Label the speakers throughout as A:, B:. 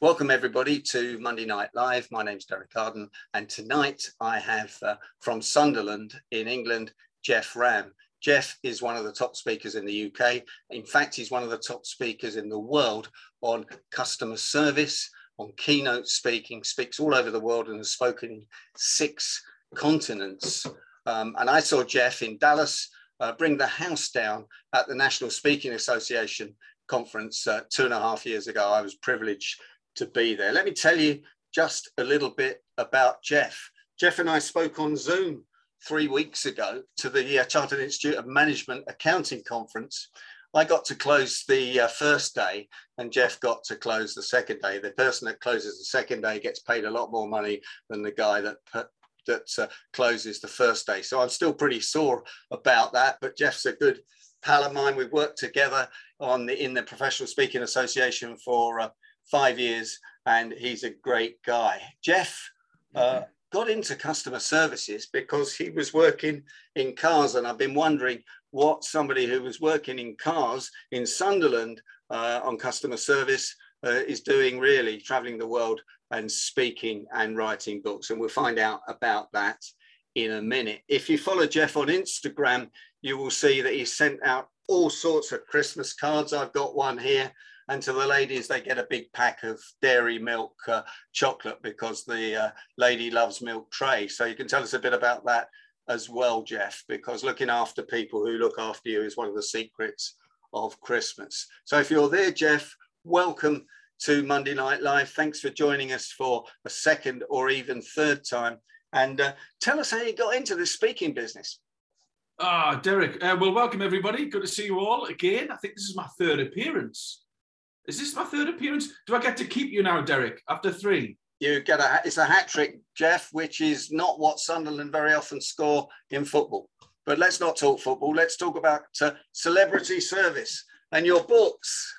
A: Welcome everybody to Monday Night Live. My name's Derek Arden and tonight I have uh, from Sunderland in England, Geoff Ramm. Geoff is one of the top speakers in the UK. In fact, he's one of the top speakers in the world on customer service, on keynote speaking, speaks all over the world and has spoken six continents. Um, and I saw Geoff in Dallas uh, bring the house down at the National Speaking Association conference uh, two and a half years ago. I was privileged to be there. Let me tell you just a little bit about Geoff. Geoff and I spoke on Zoom three weeks ago to the uh, Chartered Institute of Management Accounting Conference. I got to close the uh, first day and Geoff got to close the second day. The person that closes the second day gets paid a lot more money than the guy that that uh, closes the first day. So I'm still pretty sore about that, but Geoff's a good pal of mine. We've worked together on the in the Professional Speaking Association for uh, five years, and he's a great guy. Geoff uh, got into customer services because he was working in cars, and I've been wondering what somebody who was working in cars in Sunderland uh, on customer service uh, is doing really, traveling the world and speaking and writing books. And we'll find out about that in a minute. If you follow Geoff on Instagram, you will see that he sent out all sorts of Christmas cards. I've got one here. And to the ladies, they get a big pack of dairy milk uh, chocolate because the uh, lady loves milk tray. So you can tell us a bit about that as well, geoff because looking after people who look after you is one of the secrets of Christmas. So if you're there, geoff welcome to Monday Night Live. Thanks for joining us for a second or even third time. And uh, tell us how you got into this speaking business.
B: Ah, Derek. Uh, well, welcome everybody. Good to see you all again. I think this is my third appearance. Is this my third appearance? Do I get to keep you now, Derek, after three?
A: You get a it's a hat trick, Geoff, which is not what Sunderland very often score in football. But let's not talk football. Let's talk about uh, celebrity service and your books.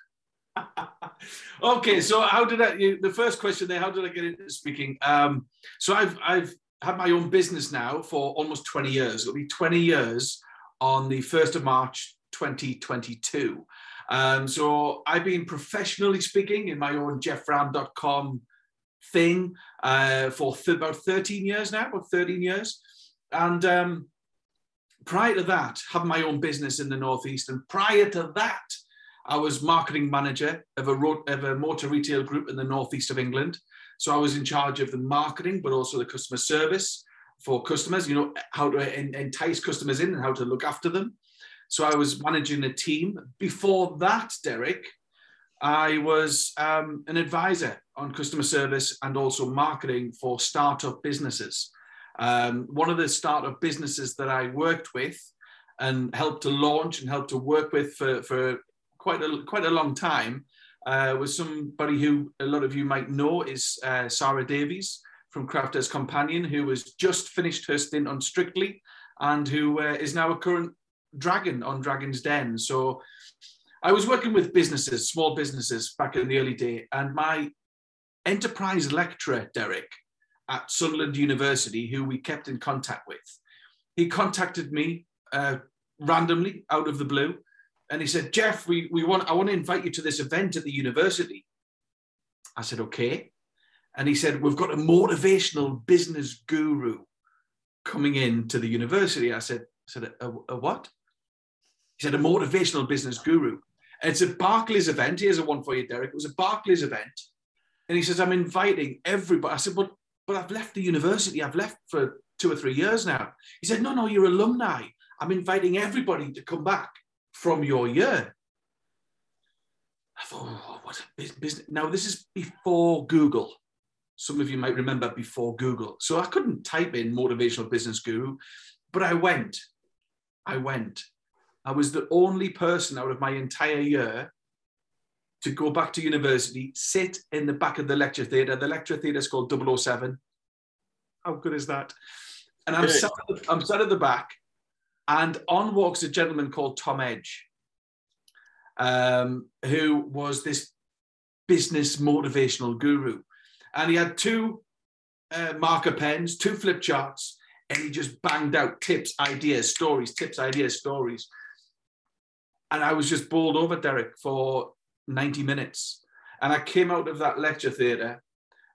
B: okay, so how did I? You, the first question there: How did I get into speaking? Um, so I've I've had my own business now for almost 20 years. It'll be 20 years on the 1st of March 2022. Um, so I've been professionally speaking in my own geoffRamm.com thing uh, for th- about 13 years now, about 13 years. And um, prior to that, having my own business in the Northeast. And prior to that, I was marketing manager of a, ro- of a motor retail group in the Northeast of England. So I was in charge of the marketing, but also the customer service for customers, you know, how to entice customers in and how to look after them. So I was managing a team. Before that, Derek, I was um, an advisor on customer service and also marketing for startup businesses. Um, one of the startup businesses that I worked with and helped to launch and helped to work with for, for quite a quite a long time uh, was somebody who a lot of you might know is uh, Sara Davies from Crafters Companion, who has just finished her stint on Strictly and who uh, is now a current dragon on Dragon's Den. So I was working with businesses, small businesses back in the early day, and my enterprise lecturer, Derek, at Sunderland University, who we kept in contact with, he contacted me uh, randomly out of the blue and he said, Geoff, we, we want, I want to invite you to this event at the university. I said, okay. And he said, we've got a motivational business guru coming in to the university. I said, I said, a, a what? He said, a motivational business guru. And it's a Barclays event. Here's a one for you, Derek. It was a Barclays event. And he says, I'm inviting everybody. I said, but, but I've left the university. I've left for two or three years now. He said, no, no, you're alumni. I'm inviting everybody to come back from your year. I thought, oh, what a business. Now, this is before Google. Some of you might remember before Google. So I couldn't type in motivational business guru, but I went. I went. I was the only person out of my entire year to go back to university, sit in the back of the lecture theatre. The lecture theatre is called 007. How good is that? And I'm sat, the, I'm sat at the back and on walks a gentleman called Tom Edge, um, who was this business motivational guru. And he had two uh, marker pens, two flip charts, and he just banged out tips, ideas, stories, tips, ideas, stories. And I was just bowled over, Derek, for 90 minutes. And I came out of that lecture theatre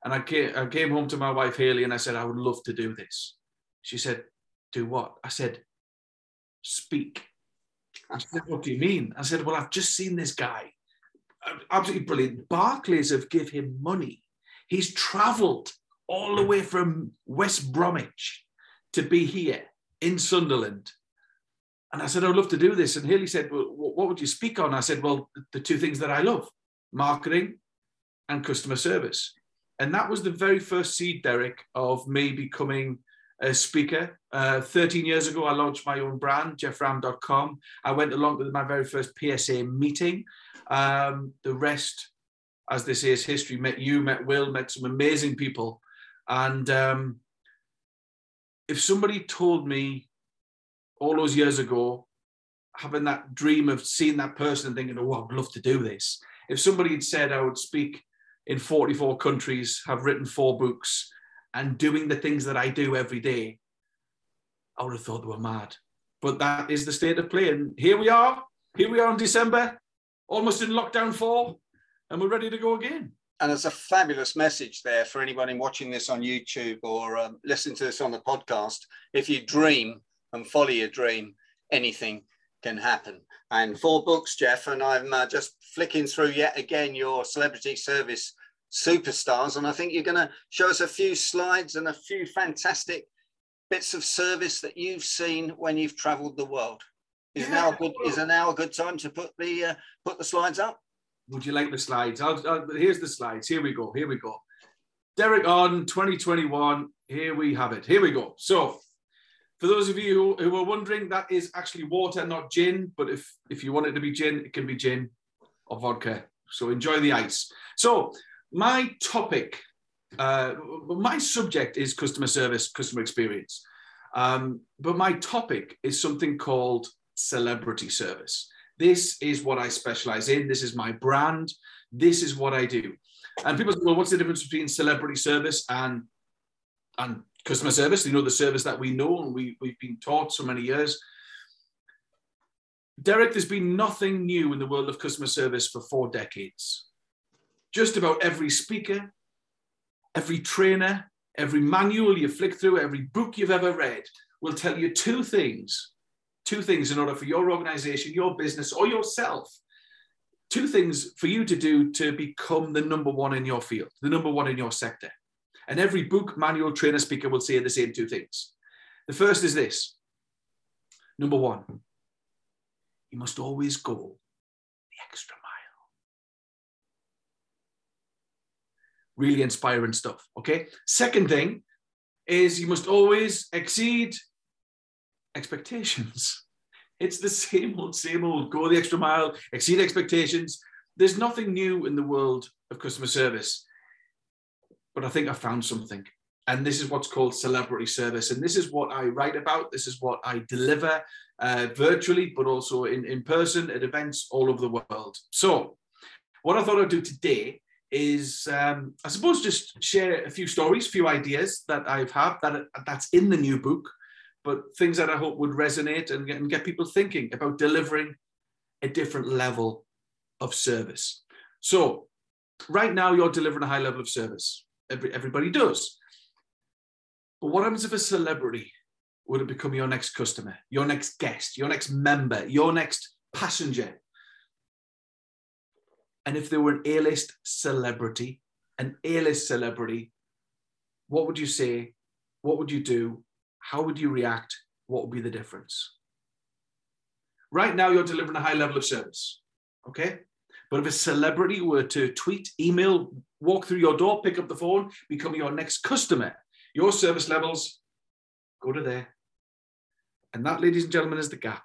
B: and I came, I came home to my wife, Haley, and I said, I would love to do this. She said, Do what? I said, Speak. She said, What do you mean? I said, Well, I've just seen this guy. Absolutely brilliant. Barclays have give him money. He's traveled all the way from West Bromwich to be here in Sunderland. And I said, I'd love to do this. And Haley said, Well, what would you speak on? I said, Well, the two things that I love marketing and customer service. And that was the very first seed, Derek, of me becoming a speaker. Uh, 13 years ago, I launched my own brand, geoffRamm.com. I went along to my very first PSA meeting. Um, the rest, as they say, is history. Met you, met Will, met some amazing people. And um, if somebody told me all those years ago, having that dream of seeing that person and thinking, oh, I'd love to do this. If somebody had said I would speak in 44 countries, have written four books, and doing the things that I do every day, I would have thought they were mad. But that is the state of play. And here we are. Here we are in December, almost in lockdown four, and we're ready to go again.
A: And there's a fabulous message there for anybody watching this on YouTube or um, listening to this on the podcast. If you dream and follow your dream, anything can happen. And four books, Geoff, and I'm uh, just flicking through yet again your celebrity service superstars. And I think you're going to show us a few slides and a few fantastic bits of service that you've seen when you've traveled the world. Is yeah. now a good is now a good time to put the uh, put the slides up?
B: Would you like the slides? I'll, I'll, here's the slides. Here we go. Here we go. Derek on 2021. Here we have it. Here we go. So for those of you who, are wondering, that is actually water, not gin. But if if you want it to be gin, it can be gin or vodka. So enjoy the ice. So my topic, uh, my subject is customer service, customer experience. Um, but my topic is something called celebrity service. This is what I specialize in. This is my brand. This is what I do. And people say, well, what's the difference between celebrity service and and customer service? You know, the service that we know and we, we've been taught so many years. Derek, there's been nothing new in the world of customer service for four decades just about every speaker, every trainer, every manual you flick through, every book you've ever read will tell you two things. Two things in order for your organization, your business, or yourself. Two things for you to do to become the number one in your field, the number one in your sector. And every book, manual, trainer, speaker will say the same two things. The first is this number one, you must always go the extra mile. really inspiring stuff. Okay. Second thing is you must always exceed expectations. It's the same old, same old. Go the extra mile, exceed expectations. There's nothing new in the world of customer service. But I think I found something. And this is what's called celebrity service. And this is what I write about. This is what I deliver uh, virtually, but also in, in person at events all over the world. So, what I thought I'd do today is um, I suppose just share a few stories, a few ideas that I've had that that's in the new book, but things that I hope would resonate and and get people thinking about delivering a different level of service. So right now you're delivering a high level of service. Every, everybody does. But what happens if a celebrity would have become your next customer, your next guest, your next member, your next passenger, and if they were an A-list celebrity, an A-list celebrity, what would you say? What would you do? How would you react? What would be the difference? Right now, you're delivering a high level of service. Okay. But if a celebrity were to tweet, email, walk through your door, pick up the phone, become your next customer, your service levels go to there. And that, ladies and gentlemen, is the gap.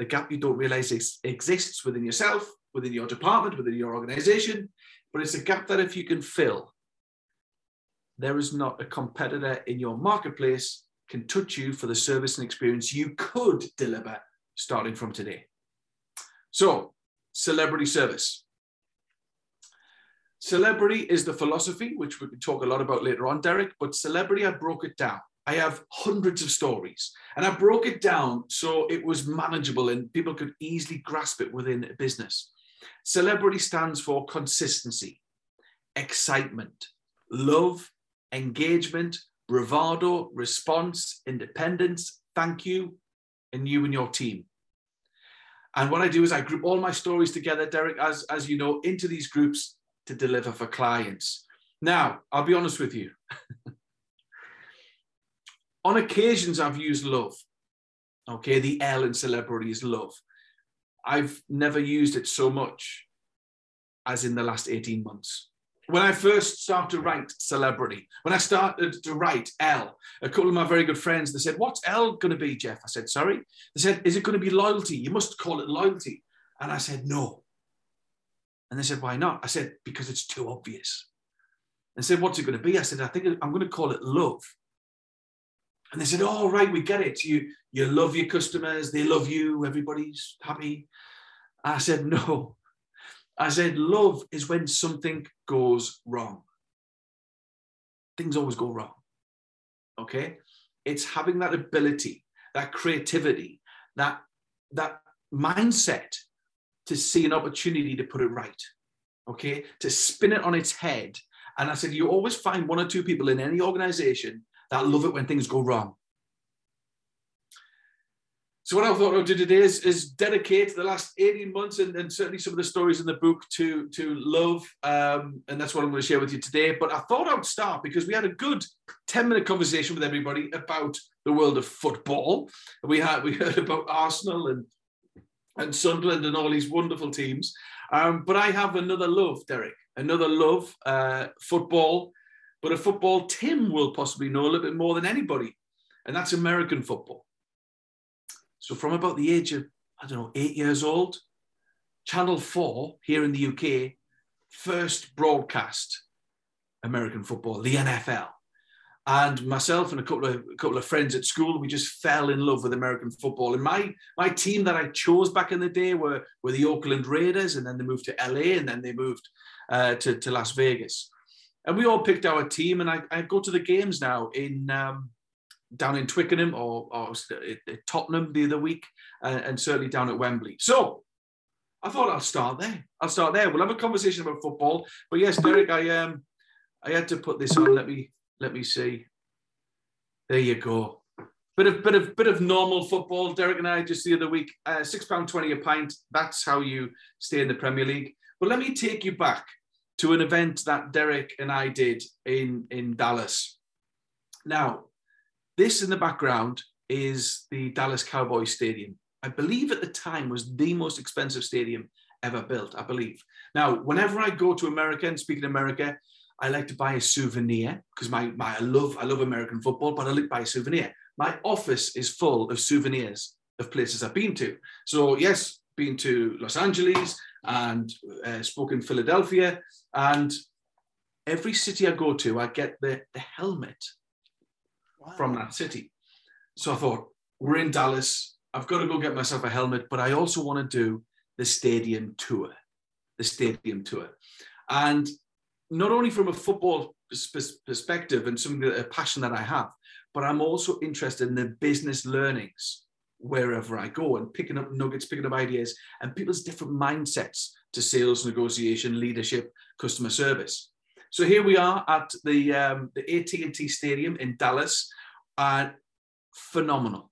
B: The gap you don't realize exists within yourself within your department, within your organization, but it's a gap that if you can fill, there is not a competitor in your marketplace can touch you for the service and experience you could deliver starting from today. So, celebrity service. Celebrity is the philosophy, which we can talk a lot about later on, Derek, but celebrity, I broke it down. I have hundreds of stories and I broke it down so it was manageable and people could easily grasp it within a business. Celebrity stands for consistency, excitement, love, engagement, bravado, response, independence, thank you, and you and your team. And what I do is I group all my stories together, Derek, as, as you know, into these groups to deliver for clients. Now, I'll be honest with you. On occasions, I've used love. Okay, the L in celebrity is love. I've never used it so much as in the last 18 months. When I first started to write celebrity, when I started to write L, a couple of my very good friends, they said, What's L going to be, Geoff? I said, Sorry. They said, Is it going to be loyalty? You must call it loyalty. And I said, No. And they said, Why not? I said, Because it's too obvious. And said, What's it going to be? I said, I think I'm going to call it love. And they said, "Oh, right, we get it. You you love your customers. They love you. Everybody's happy." I said, "No." I said, "Love is when something goes wrong. Things always go wrong. Okay, it's having that ability, that creativity, that that mindset to see an opportunity to put it right. Okay, to spin it on its head." And I said, "You always find one or two people in any organization." that love it when things go wrong. So what I thought I'd do today is, is dedicate the last 18 months and, and, certainly some of the stories in the book to, to love. Um, and that's what I'm going to share with you today. But I thought I would start because we had a good 10 minute conversation with everybody about the world of football. We had we heard about Arsenal and and Sunderland and all these wonderful teams. Um, but I have another love, Derek, another love, uh, football but a football Tim will possibly know a little bit more than anybody, and that's American football. So from about the age of, I don't know, eight years old, Channel 4 here in the UK first broadcast American football, the NFL. And myself and a couple of a couple of friends at school, we just fell in love with American football. And my my team that I chose back in the day were, were the Oakland Raiders, and then they moved to LA, and then they moved uh, to, to Las Vegas and we all picked our team. And I, I go to the games now in um, down in Twickenham or, or Tottenham the other week, uh, and certainly down at Wembley. So I thought I'll start there. I'll start there. We'll have a conversation about football. But yes, Derek, I um I had to put this on. Let me let me see. There you go. Bit of bit of bit of normal football. Derek and I just the other week. Uh, Six pound twenty a pint. That's how you stay in the Premier League. But let me take you back to an event that Derek and I did in, in Dallas. Now, this in the background is the Dallas Cowboys Stadium. I believe at the time was the most expensive stadium ever built, I believe. Now, whenever I go to America and speak in America, I like to buy a souvenir because my, my I love I love American football, but I like to buy a souvenir. My office is full of souvenirs of places I've been to. So yes, been to Los Angeles, and uh, spoke in Philadelphia. And every city I go to, I get the, the helmet wow. from that city. So I thought, we're in Dallas. I've got to go get myself a helmet, but I also want to do the stadium tour, the stadium tour. And not only from a football perspective and something that a passion that I have, but I'm also interested in the business learnings wherever I go and picking up nuggets, picking up ideas, and people's different mindsets to sales, negotiation, leadership, customer service. So here we are at the um, the AT&T Stadium in Dallas, and uh, phenomenal,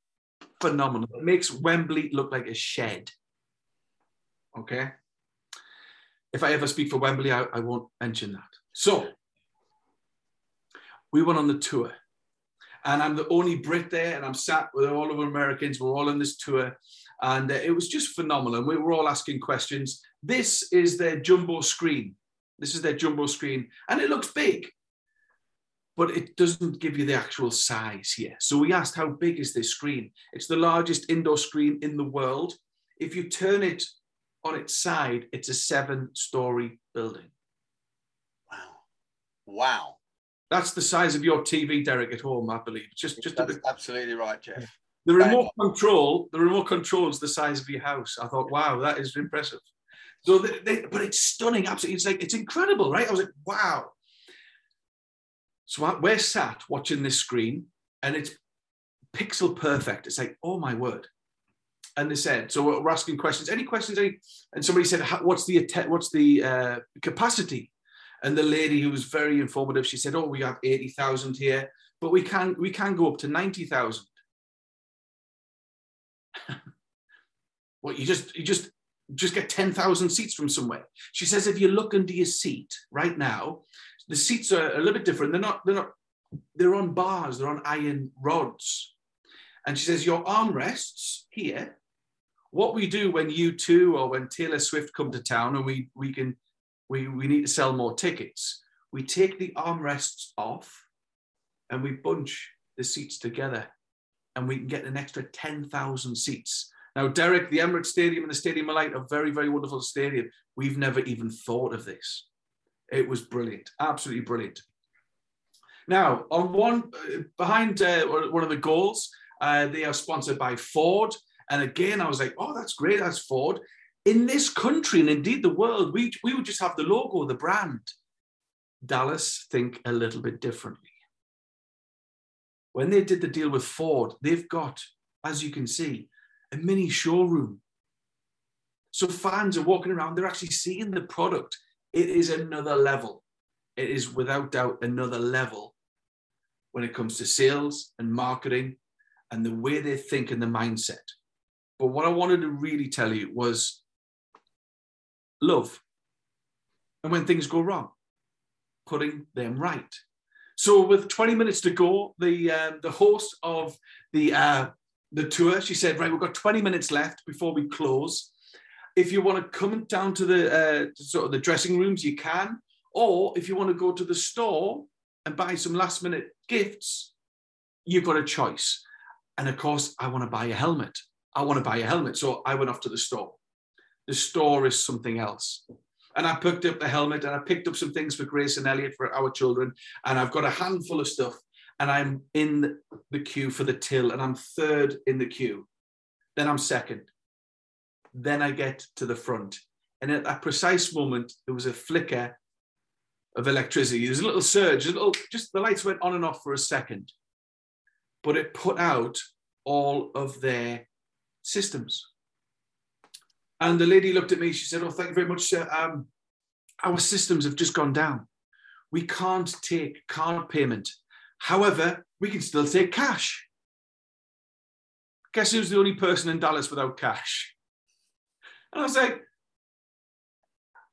B: phenomenal. It makes Wembley look like a shed. Okay. If I ever speak for Wembley, I, I won't mention that. So we went on the tour and I'm the only Brit there, and I'm sat with all of Americans. We're all on this tour, and uh, it was just phenomenal. We were all asking questions. This is their jumbo screen. This is their jumbo screen, and it looks big, but it doesn't give you the actual size here. So we asked, how big is this screen? It's the largest indoor screen in the world. If you turn it on its side, it's a seven-story building.
A: Wow! Wow!
B: That's the size of your TV, Derek, at home, I believe. Just, just
A: That's absolutely right, Geoff.
B: The remote control, the remote control is the size of your house. I thought, wow, that is impressive. So, they, they, but it's stunning. Absolutely, it's like it's incredible, right? I was like, wow. So we're sat watching this screen, and it's pixel perfect. It's like, oh my word. And they said, so we're asking questions. Any questions? Any? And somebody said, what's the what's the uh, capacity? And the lady who was very informative, she said, "Oh, we have eighty thousand here, but we can we can go up to ninety thousand. what you just you just just get 10,000 seats from somewhere. She says if you look under your seat right now, the seats are a little bit different. They're not, they're not, they're on bars, they're on iron rods. And she says, your armrests here, what we do when U2 or when Taylor Swift come to town and we we can we, we need to sell more tickets, we take the armrests off and we bunch the seats together and we can get an extra 10,000 seats. Now, Derek, the Emirates Stadium and the Stadium of Light are very, very wonderful stadium. We've never even thought of this. It was brilliant, absolutely brilliant. Now, on one behind uh, one of the goals, uh, they are sponsored by Ford. And again, I was like, oh, that's great, that's Ford. In this country and indeed the world, we, we would just have the logo, the brand. Dallas think a little bit differently. When they did the deal with Ford, they've got, as you can see, a mini showroom. So fans are walking around, they're actually seeing the product it is another level. It is without doubt another level when it comes to sales and marketing and the way they think and the mindset. But what I wanted to really tell you was love. And when things go wrong, putting them right. So with 20 minutes to go, the uh, the host of the uh, the tour, she said, right, we've got 20 minutes left before we close. If you want to come down to the uh, sort of the dressing rooms, you can. Or if you want to go to the store and buy some last minute gifts, you've got a choice. And of course, I want to buy a helmet. I want to buy a helmet. So I went off to the store. The store is something else. And I picked up the helmet and I picked up some things for Grace and Elliot for our children. And I've got a handful of stuff. And I'm in the queue for the till and I'm third in the queue. Then I'm second. Then I get to the front. And at that precise moment, there was a flicker of electricity. There was a little surge, a little, just the lights went on and off for a second. But it put out all of their systems. And the lady looked at me, she said, Oh, thank you very much, sir. Um, our systems have just gone down. We can't take card payment. However, we can still take cash. Guess who's the only person in Dallas without cash? And I was like,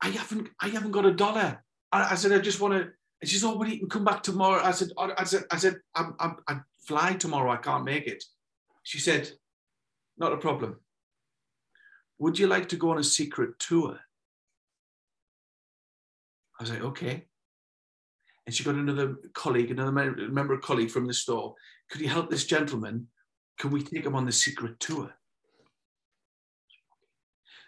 B: I haven't, I haven't got a dollar. I, I said, I just want to. And she said, "Oh, can come back tomorrow." I said, I said, I said, I'm, I'm, I fly tomorrow. I can't make it. She said, "Not a problem. Would you like to go on a secret tour?" I was like, "Okay." And she got another colleague, another member, of colleague from the store. Could you help this gentleman? Can we take him on the secret tour?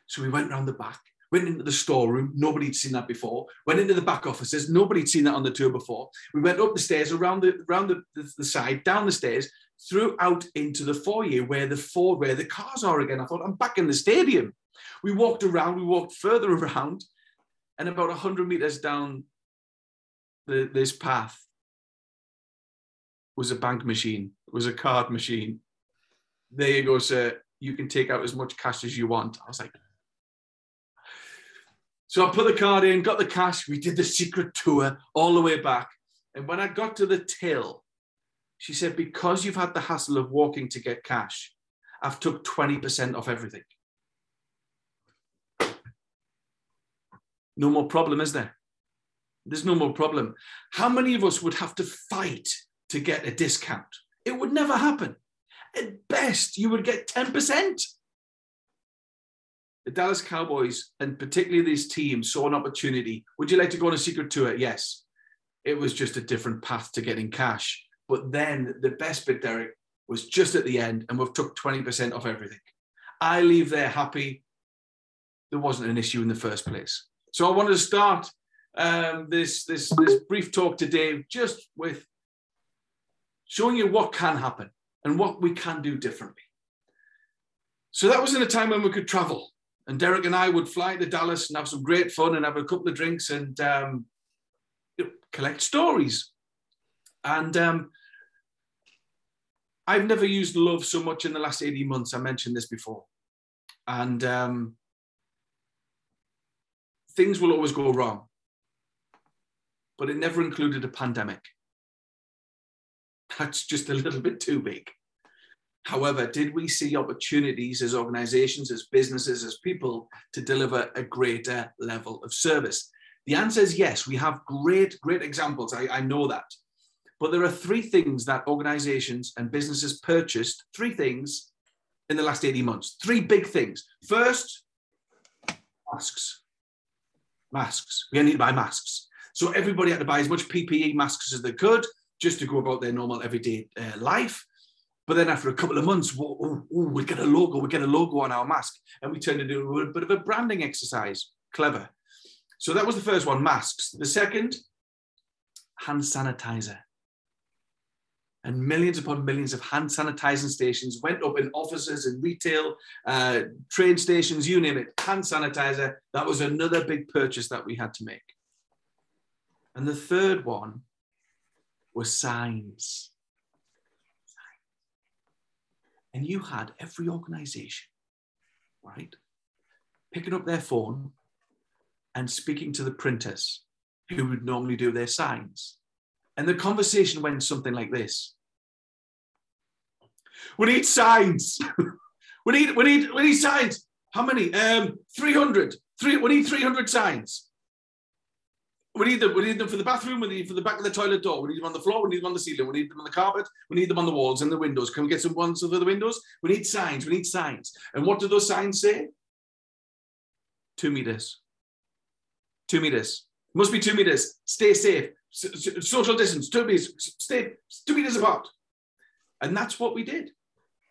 B: So we went around the back, went into the storeroom. Nobody'd seen that before. Went into the back offices. Nobody'd seen that on the tour before. We went up the stairs, around the around the, the, the side, down the stairs, through out into the foyer where the Ford, where the cars are again. I thought, I'm back in the stadium. We walked around. We walked further around, and about hundred meters down the, this path was a bank machine. It was a card machine. There you go, sir. You can take out as much cash as you want. I was like, so I put the card in, got the cash. We did the secret tour all the way back. And when I got to the till, she said, because you've had the hassle of walking to get cash, I've took 20% off everything. No more problem, is there? There's no more problem. How many of us would have to fight to get a discount? It would never happen. At best, you would get 10% the Dallas Cowboys and particularly this team saw an opportunity. Would you like to go on a secret tour? Yes. It was just a different path to getting cash. But then the best bit, Derek, was just at the end, and we've took 20% off everything. I leave there happy. There wasn't an issue in the first place. So I wanted to start um, this, this, this brief talk today just with showing you what can happen and what we can do differently. So that was in a time when we could travel. And Derek and I would fly to Dallas and have some great fun and have a couple of drinks and um, collect stories. And um, I've never used love so much in the last 18 months. I mentioned this before. And um, things will always go wrong. But it never included a pandemic. That's just a little bit too big. However, did we see opportunities as organizations, as businesses, as people to deliver a greater level of service? The answer is yes. We have great, great examples. I, I know that. But there are three things that organizations and businesses purchased, three things in the last 18 months. Three big things. First, masks. Masks. We need to buy masks. So everybody had to buy as much PPE masks as they could just to go about their normal everyday uh, life. But then after a couple of months, we get a logo, we get a logo on our mask, and we turned it into a bit of a branding exercise. Clever. So that was the first one, masks. The second, hand sanitizer and millions upon millions of hand sanitizing stations went up in offices and retail, uh, train stations, you name it, hand sanitizer. That was another big purchase that we had to make. And the third one was signs. And you had every organization, right, picking up their phone and speaking to the printers who would normally do their signs and the conversation went something like this. We need signs. we need, we need, we need signs. How many? Um, 300. Three, we need 300 signs. We need them. We need them for the bathroom. We need them for the back of the toilet door. We need them on the floor. We need them on the ceiling. We need them on the carpet. We need them on the walls and the windows. Can we get some ones for the windows? We need signs. We need signs. And what do those signs say? Two meters. Two meters. Must be two meters. Stay safe social distance, two meters, stay two meters apart. And that's what we did.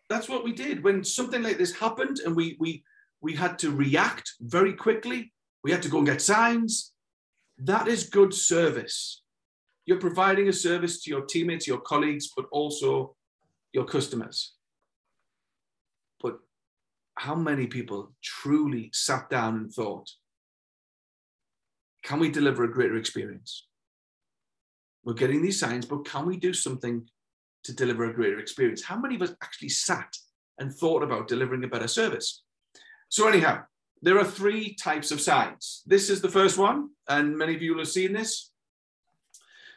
B: That's what we did when something like this happened, and we we we had to react very quickly. We had to go and get signs. That is good service. You're providing a service to your teammates, your colleagues, but also your customers. But how many people truly sat down and thought, can we deliver a greater experience? We're getting these signs, but can we do something to deliver a greater experience? How many of us actually sat and thought about delivering a better service? So, anyhow, there are three types of signs. This is the first one, and many of you will have seen this.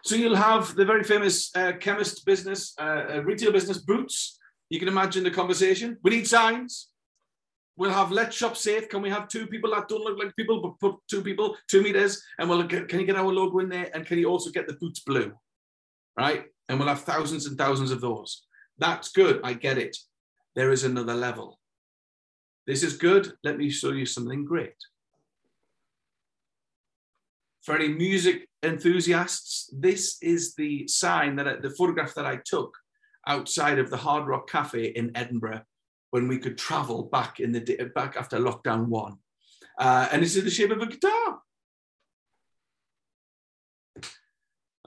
B: So, you'll have the very famous uh, chemist business, uh, retail business, Boots. You can imagine the conversation. We need signs. We'll have let's shop safe. Can we have two people that don't look like people, but put two people, two meters, and we'll get, can you get our logo in there? And can you also get the boots blue? Right? And we'll have thousands and thousands of those. That's good. I get it. There is another level. This is good. Let me show you something great. For any music enthusiasts, this is the sign that I, the photograph that I took outside of the Hard Rock Cafe in Edinburgh when we could travel back in the day, back after lockdown one. Uh, and it's in the shape of a guitar.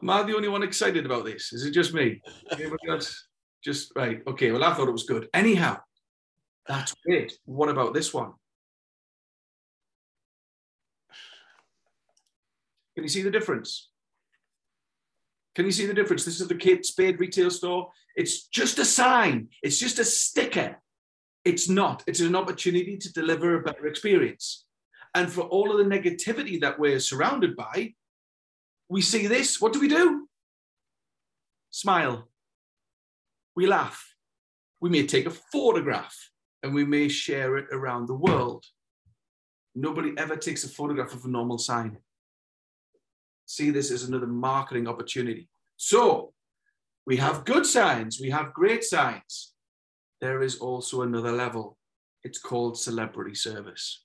B: Am I the only one excited about this? Is it just me? just right. Okay. Well, I thought it was good. Anyhow, that's weird. What about this one? Can you see the difference? Can you see the difference? This is the Kate Spade retail store. It's just a sign. It's just a sticker it's not. It's an opportunity to deliver a better experience. And for all of the negativity that we're surrounded by, we see this. What do we do? Smile. We laugh. We may take a photograph and we may share it around the world. Nobody ever takes a photograph of a normal sign. See this as another marketing opportunity. So we have good signs, we have great signs there is also another level. It's called celebrity service.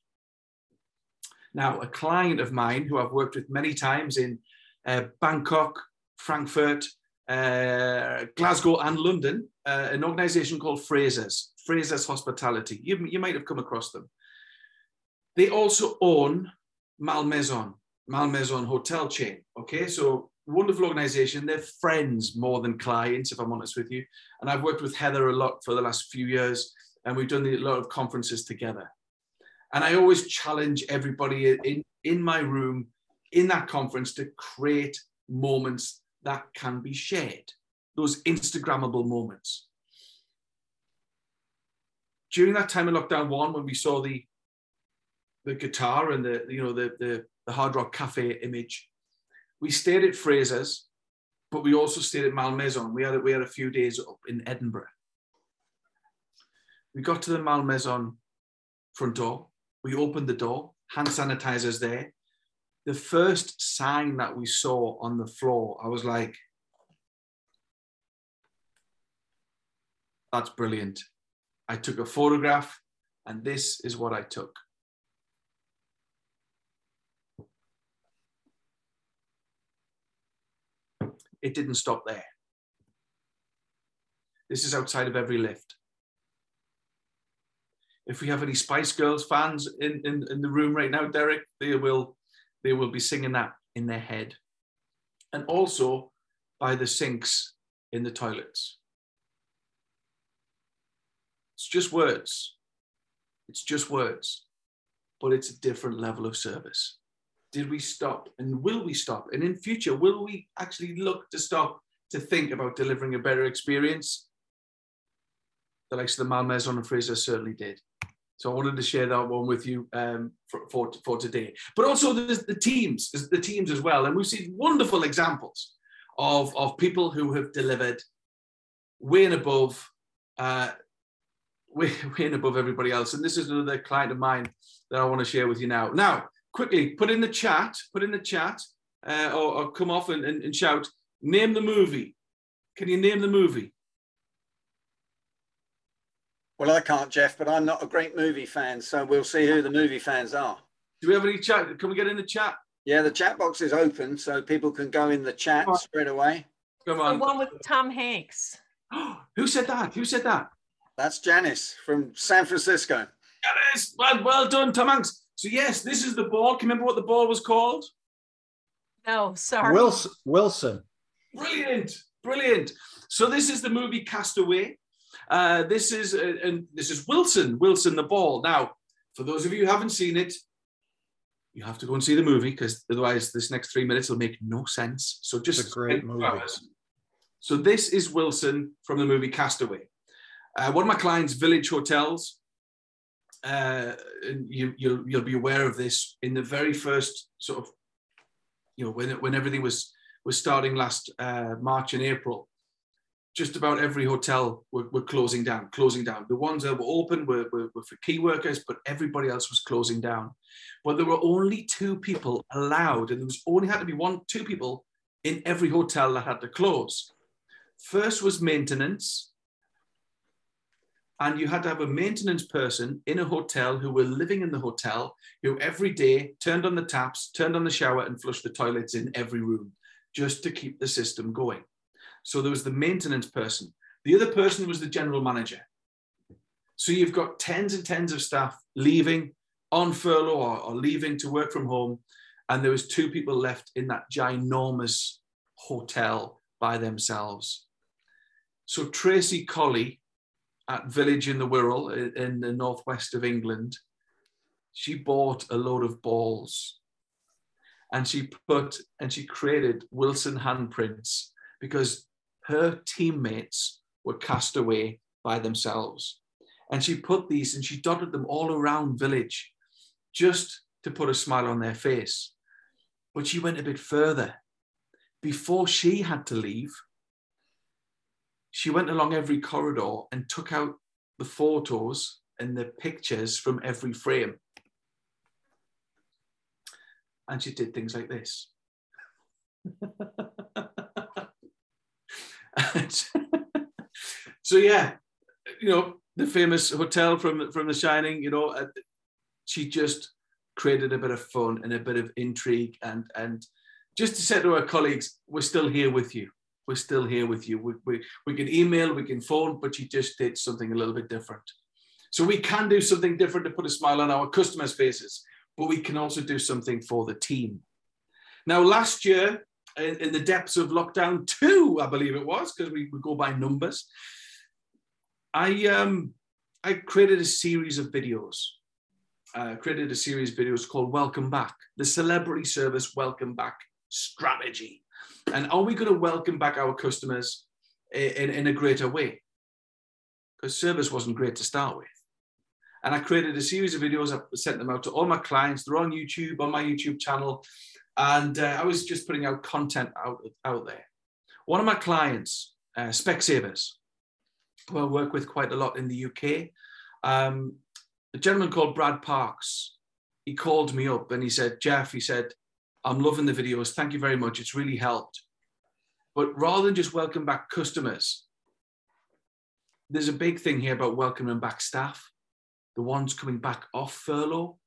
B: Now, a client of mine who I've worked with many times in uh, Bangkok, Frankfurt, uh, Glasgow, and London, uh, an organization called Fraser's, Fraser's Hospitality. You, you might have come across them. They also own Malmaison, Malmaison hotel chain. Okay, so wonderful organization. They're friends more than clients, if I'm honest with you. And I've worked with Heather a lot for the last few years, and we've done a lot of conferences together. And I always challenge everybody in, in my room, in that conference, to create moments that can be shared, those Instagrammable moments. During that time of lockdown one, when we saw the the guitar and the you know the the, the hard rock cafe image we stayed at Fraser's, but we also stayed at Malmaison. We had, we had a few days up in Edinburgh. We got to the Malmaison front door. We opened the door, hand sanitizers there. The first sign that we saw on the floor, I was like, that's brilliant. I took a photograph, and this is what I took. It didn't stop there. This is outside of every lift. If we have any Spice Girls fans in, in, in the room right now, Derek, they will they will be singing that in their head. And also by the sinks in the toilets. It's just words. It's just words, but it's a different level of service. Did we stop and will we stop? And in future, will we actually look to stop to think about delivering a better experience? The likes of the Malmaison and Fraser certainly did. So I wanted to share that one with you um, for, for, for, today. But also the, the teams, the teams as well. And we've seen wonderful examples of, of people who have delivered way and above, uh, way, way and above everybody else. And this is another client of mine that I want to share with you now. Now, quickly, put in the chat, put in the chat, uh, or, or, come off and, and, and shout, name the movie. Can you name the movie?
A: Well, I can't, Geoff, but I'm not a great movie fan, so we'll see who the movie fans are.
B: Do we have any chat? Can we get in the chat?
A: Yeah, the chat box is open, so people can go in the chat straight away.
C: Come on. The one with Tom Hanks.
B: who said that? Who said that?
A: That's Janice from San Francisco.
B: Janice, well, well done, Tom Hanks. So yes, this is the ball. Can you remember what the ball was called?
C: No, sorry.
D: Wilson. Wilson.
B: Brilliant, brilliant. So this is the movie Castaway. Uh, this is uh, and this is Wilson, Wilson the ball. Now, for those of you who haven't seen it, you have to go and see the movie because otherwise, this next three minutes will make no sense. So just
D: it's a great movie. Hours.
B: So this is Wilson from the movie Castaway. Uh, one of my clients, Village Hotels. Uh, you, you'll you'll be aware of this in the very first sort of, you know, when when everything was was starting last uh, March and April just about every hotel were, were, closing down, closing down. The ones that were open were, were, were, for key workers, but everybody else was closing down. But there were only two people allowed, and there was only had to be one, two people in every hotel that had to close. First was maintenance, and you had to have a maintenance person in a hotel who were living in the hotel, who every day turned on the taps, turned on the shower, and flushed the toilets in every room, just to keep the system going. So there was the maintenance person. The other person was the general manager. So you've got tens and tens of staff leaving on furlough or, or leaving to work from home. And there was two people left in that ginormous hotel by themselves. So Tracy Colley at Village in the Wirral in the northwest of England, she bought a load of balls and she put and she created Wilson handprints because her teammates were cast away by themselves. And she put these and she dotted them all around village just to put a smile on their face. But she went a bit further. Before she had to leave, she went along every corridor and took out the photos and the pictures from every frame. And she did things like this. so yeah, you know the famous hotel from from The Shining. You know, uh, she just created a bit of fun and a bit of intrigue and and just to say to our colleagues, we're still here with you. We're still here with you. We, we, we can email, we can phone, but she just did something a little bit different. So we can do something different to put a smile on our customers' faces, but we can also do something for the team. Now, last year, in, in the depths of lockdown two, I believe it was, because we, we go by numbers. I um I created a series of videos. Uh, created a series of videos called Welcome Back, the celebrity service welcome back strategy. And are we going to welcome back our customers in, in a greater way? Because service wasn't great to start with. And I created a series of videos. I sent them out to all my clients. They're on YouTube, on my YouTube channel. And uh, I was just putting out content out, out there. One of my clients, uh, Specsavers, who I work with quite a lot in the UK, um, a gentleman called Brad Parks, he called me up and he said, Geoff, he said, I'm loving the videos. Thank you very much. It's really helped. But rather than just welcome back customers, there's a big thing here about welcoming back staff, the ones coming back off furlough.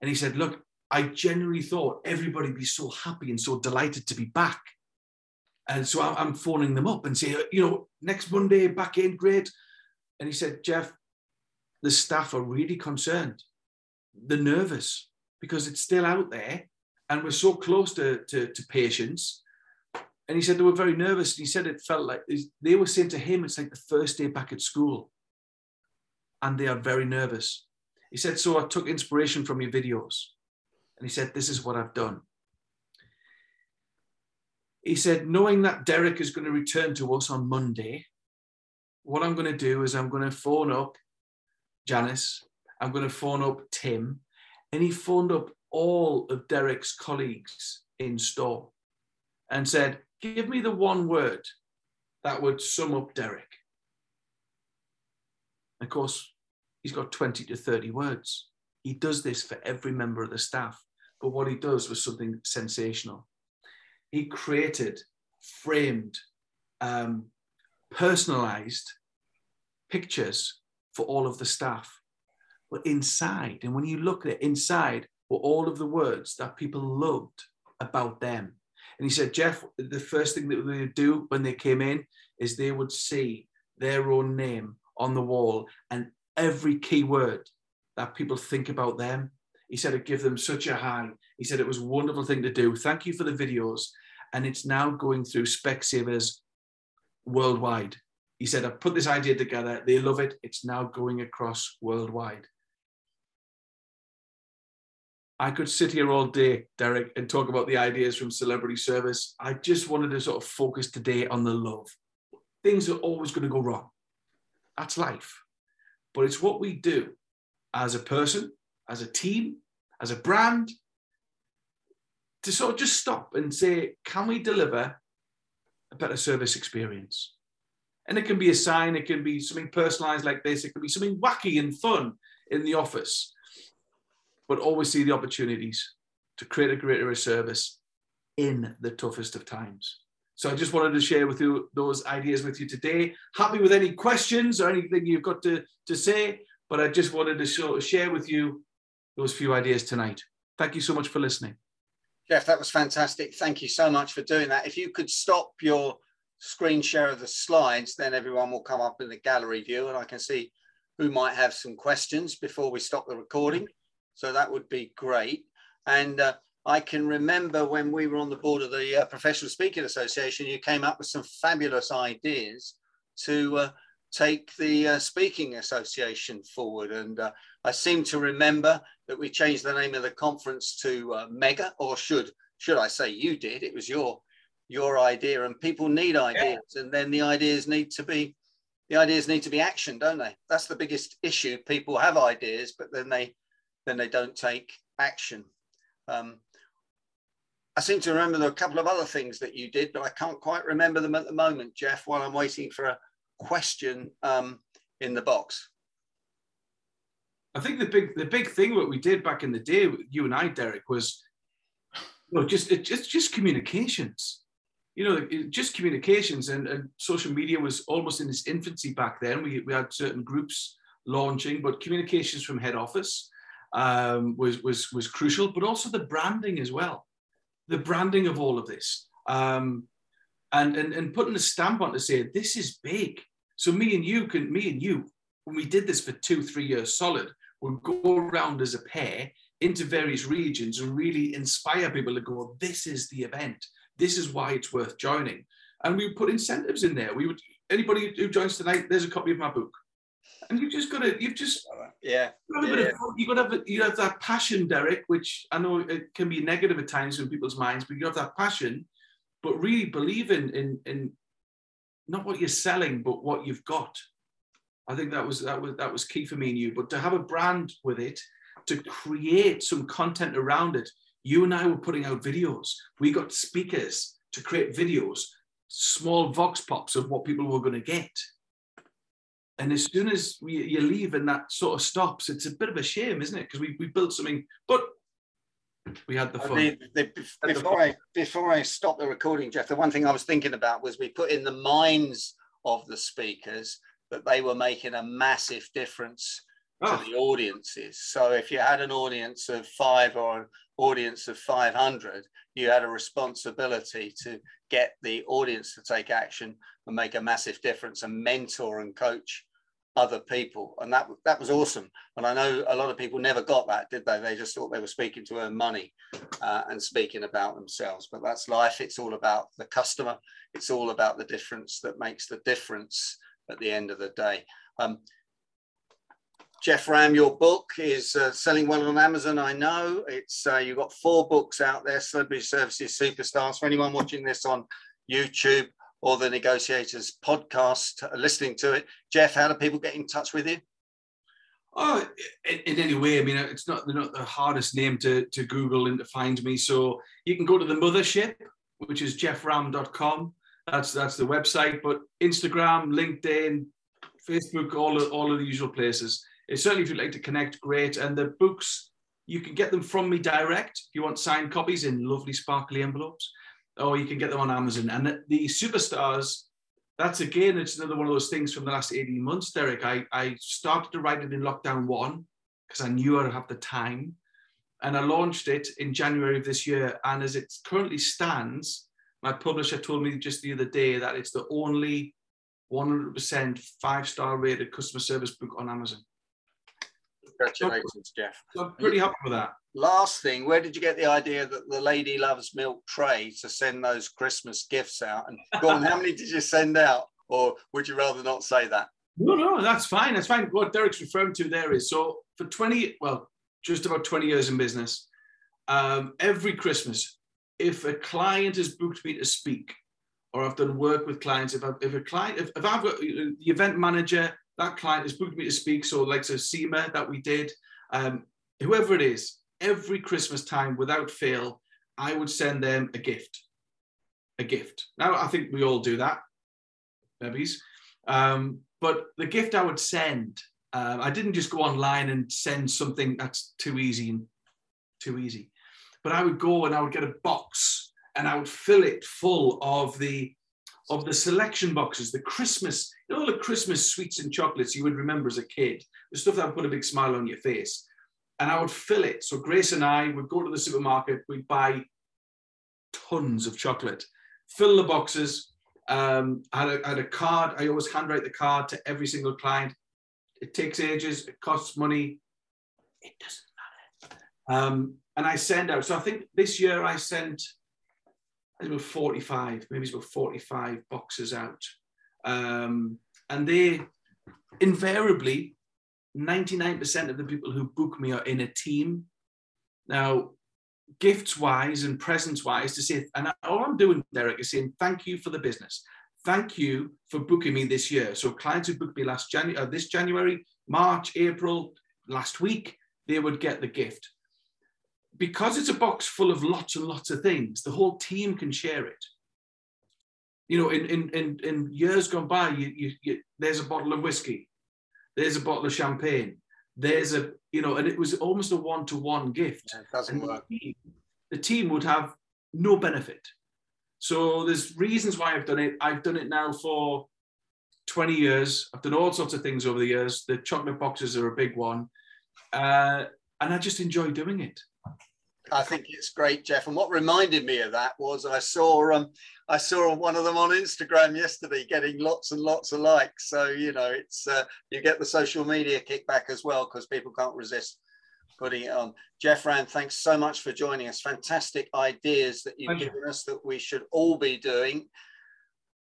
B: And he said, Look, I genuinely thought everybody would be so happy and so delighted to be back. And so I'm phoning them up and saying, you know, next Monday back in, great. And he said, Geoff, the staff are really concerned. They're nervous because it's still out there and we're so close to, to, to patients. And he said they were very nervous. And he said it felt like they were saying to him, it's like the first day back at school. And they are very nervous. He said, So I took inspiration from your videos. And he said, This is what I've done. He said, Knowing that Derek is going to return to us on Monday, what I'm going to do is I'm going to phone up Janice, I'm going to phone up Tim. And he phoned up all of Derek's colleagues in store and said, Give me the one word that would sum up Derek. Of course, he's got 20 to 30 words. He does this for every member of the staff. But what he does was something sensational. He created, framed, um, personalized pictures for all of the staff. But inside, and when you look at it, inside were all of the words that people loved about them. And he said, Geoff, the first thing that they would do when they came in is they would see their own name on the wall and every key word that people think about them he said it gave them such a high. He said it was a wonderful thing to do. Thank you for the videos. And it's now going through Specsavers worldwide. He said, I've put this idea together. They love it. It's now going across worldwide. I could sit here all day, Derek, and talk about the ideas from Celebrity Service. I just wanted to sort of focus today on the love. Things are always going to go wrong. That's life. But it's what we do as a person, as a team, as a brand, to sort of just stop and say, can we deliver a better service experience? And it can be a sign, it can be something personalized like this, it can be something wacky and fun in the office, but always see the opportunities to create a greater service in the toughest of times. So I just wanted to share with you those ideas with you today. Happy with any questions or anything you've got to, to say, but I just wanted to show, share with you those few ideas tonight. Thank you so much for listening.
A: Geoff, that was fantastic. Thank you so much for doing that. If you could stop your screen share of the slides, then everyone will come up in the gallery view and I can see who might have some questions before we stop the recording. So that would be great. And uh, I can remember when we were on the board of the uh, Professional Speaking Association, you came up with some fabulous ideas to uh, take the uh, Speaking Association forward. And uh, I seem to remember that we changed the name of the conference to uh, Mega, or should should I say you did? It was your your idea, and people need ideas, yeah. and then the ideas need to be the ideas need to be action, don't they? That's the biggest issue. People have ideas, but then they then they don't take action. Um, I seem to remember a couple of other things that you did, but I can't quite remember them at the moment, Geoff. While I'm waiting for a question um, in the box.
B: I think the big the big thing what we did back in the day, you and I, Derek, was you know, just it, just just communications. You know, just communications and, and social media was almost in its infancy back then. We, we had certain groups launching, but communications from head office um, was was was crucial, but also the branding as well. The branding of all of this. Um, and, and, and putting a stamp on to say this is big. So me and you can, me and you, when we did this for two, three years solid, would go around as a pair into various regions and really inspire people to go, this is the event. This is why it's worth joining. And we would put incentives in there. We would, anybody who joins tonight, there's a copy of my book. And you've just got to, you've just,
A: yeah,
B: got yeah. Of, you've got to have, you have that passion, Derek, which I know it can be negative at times in people's minds, but you have that passion, but really believe in, in, in not what you're selling, but what you've got. I think that was that was that was key for me and you. But to have a brand with it, to create some content around it, You and I were putting out videos. We got speakers to create videos, small vox pops of what people were going to get. And as soon as we, you leave and that sort of stops, it's a bit of a shame, isn't it? Because we, we built something, but we had the fun.
A: The, the, before, I, before I stop the recording, Geoff, the one thing I was thinking about was we put in the minds of the speakers that they were making a massive difference oh. to ah. the audiences. So if you had an audience of five or an audience of 500, you had a responsibility to get the audience to take action and make a massive difference and mentor and coach other people. And that that was awesome. And i know a lot of people never got that did they? They just thought they were speaking to earn money uh, and speaking about themselves. But that's life. It's all about the customer. It's all about the difference that makes the difference at the end of the day. Um, Geoff Ramm, your book is uh, selling well on Amazon. I know. It's uh, you've got four books out there, Celebrity Services Superstars. For anyone watching this on YouTube or the Negotiators podcast, uh, listening to it, Geoff, how do people get in touch with you?
B: Oh, in, in, any way. I mean, it's not, not the hardest name to, to Google and to find me. So you can go to the mothership, which is geoffRamm.com. That's that's the website. But Instagram, LinkedIn, Facebook, all of, all of the usual places It's certainly if you'd like to connect, great. And the books, you can get them from me direct. If you want signed copies in lovely sparkly envelopes, or you can get them on Amazon. And the, the superstars, that's again, it's another one of those things from the last 18 months, Derek. I, I started to write it in lockdown one because I knew I'd have the time. And I launched it in January of this year. And as it currently stands, my publisher told me just the other day that it's the only 100% five star rated customer service book on Amazon.
A: Congratulations, Geoff.
B: I'm pretty happy with that.
A: Last thing, where did you get the idea that the lady loves milk tray to send those Christmas gifts out? And go on, how many did you send out? Or would you rather not say that?
B: No, no, that's fine. That's fine. What Derek's referring to there is so for 20, well, just about 20 years in business, um, every Christmas, if a client has booked me to speak, or I've done work with clients, if, I, if a client, if, if I've got the event manager that client has booked me to speak. So, like so SEMA that we did, um, whoever it is, every Christmas time without fail, I would send them a gift. A gift. Now, I think we all do that, babies. Um, but the gift I would send, uh, I didn't just go online and send something that's too easy and too easy. But I would go and I would get a box and I would fill it full of the of the selection boxes, the Christmas, know, all the Christmas sweets and chocolates you would remember as a kid, the stuff that would put a big smile on your face. And I would fill it. So Grace and I would go to the supermarket, we'd buy tons of chocolate, fill the boxes. Um, I, had a, I had a card. I always handwrite the card to every single client. It takes ages, it costs money. It doesn't matter. Um, and I send out. So I think this year I sent about 45, maybe it's about 45 boxes out. Um, and they invariably, 99% of the people who book me are in a team. Now, gifts wise and presents wise, to say, and all I'm doing, Derek, is saying thank you for the business. Thank you for booking me this year. So clients who booked me last January, uh, this January, March, April, last week, they would get the gift because it's a box full of lots and lots of things, the whole team can share it. You know, in in in, in years gone by, you, you, you, there's a bottle of whiskey, there's a bottle of champagne, there's a you know, and it was almost a one-to-one gift.
A: Yeah, it doesn't and work.
B: The team, the team would have no benefit. So there's reasons why I've done it. I've done it now for 20 years. I've done all sorts of things over the years. The chocolate boxes are a big one. Uh, and I just enjoy doing it.
A: I think it's great, Geoff. And what reminded me of that was I saw um, I saw one of them on Instagram yesterday getting lots and lots of likes. So you know, it's uh, you get the social media kickback as well because people can't resist putting it on. Geoff Ramm, thanks so much for joining us. Fantastic ideas that you've Thank given you. us that we should all be doing.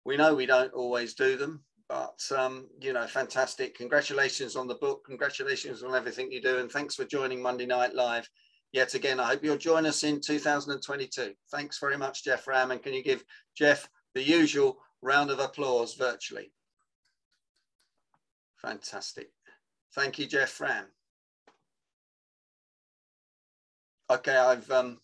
A: We know we don't always do them, but um, you know, fantastic. Congratulations on the book. Congratulations on everything you do, and thanks for joining Monday Night Live yet again. I hope you'll join us in 2022. Thanks very much, Geoff Ramm. And can you give Geoff the usual round of applause virtually? Fantastic. Thank you, Geoff Ramm. Okay, I've um,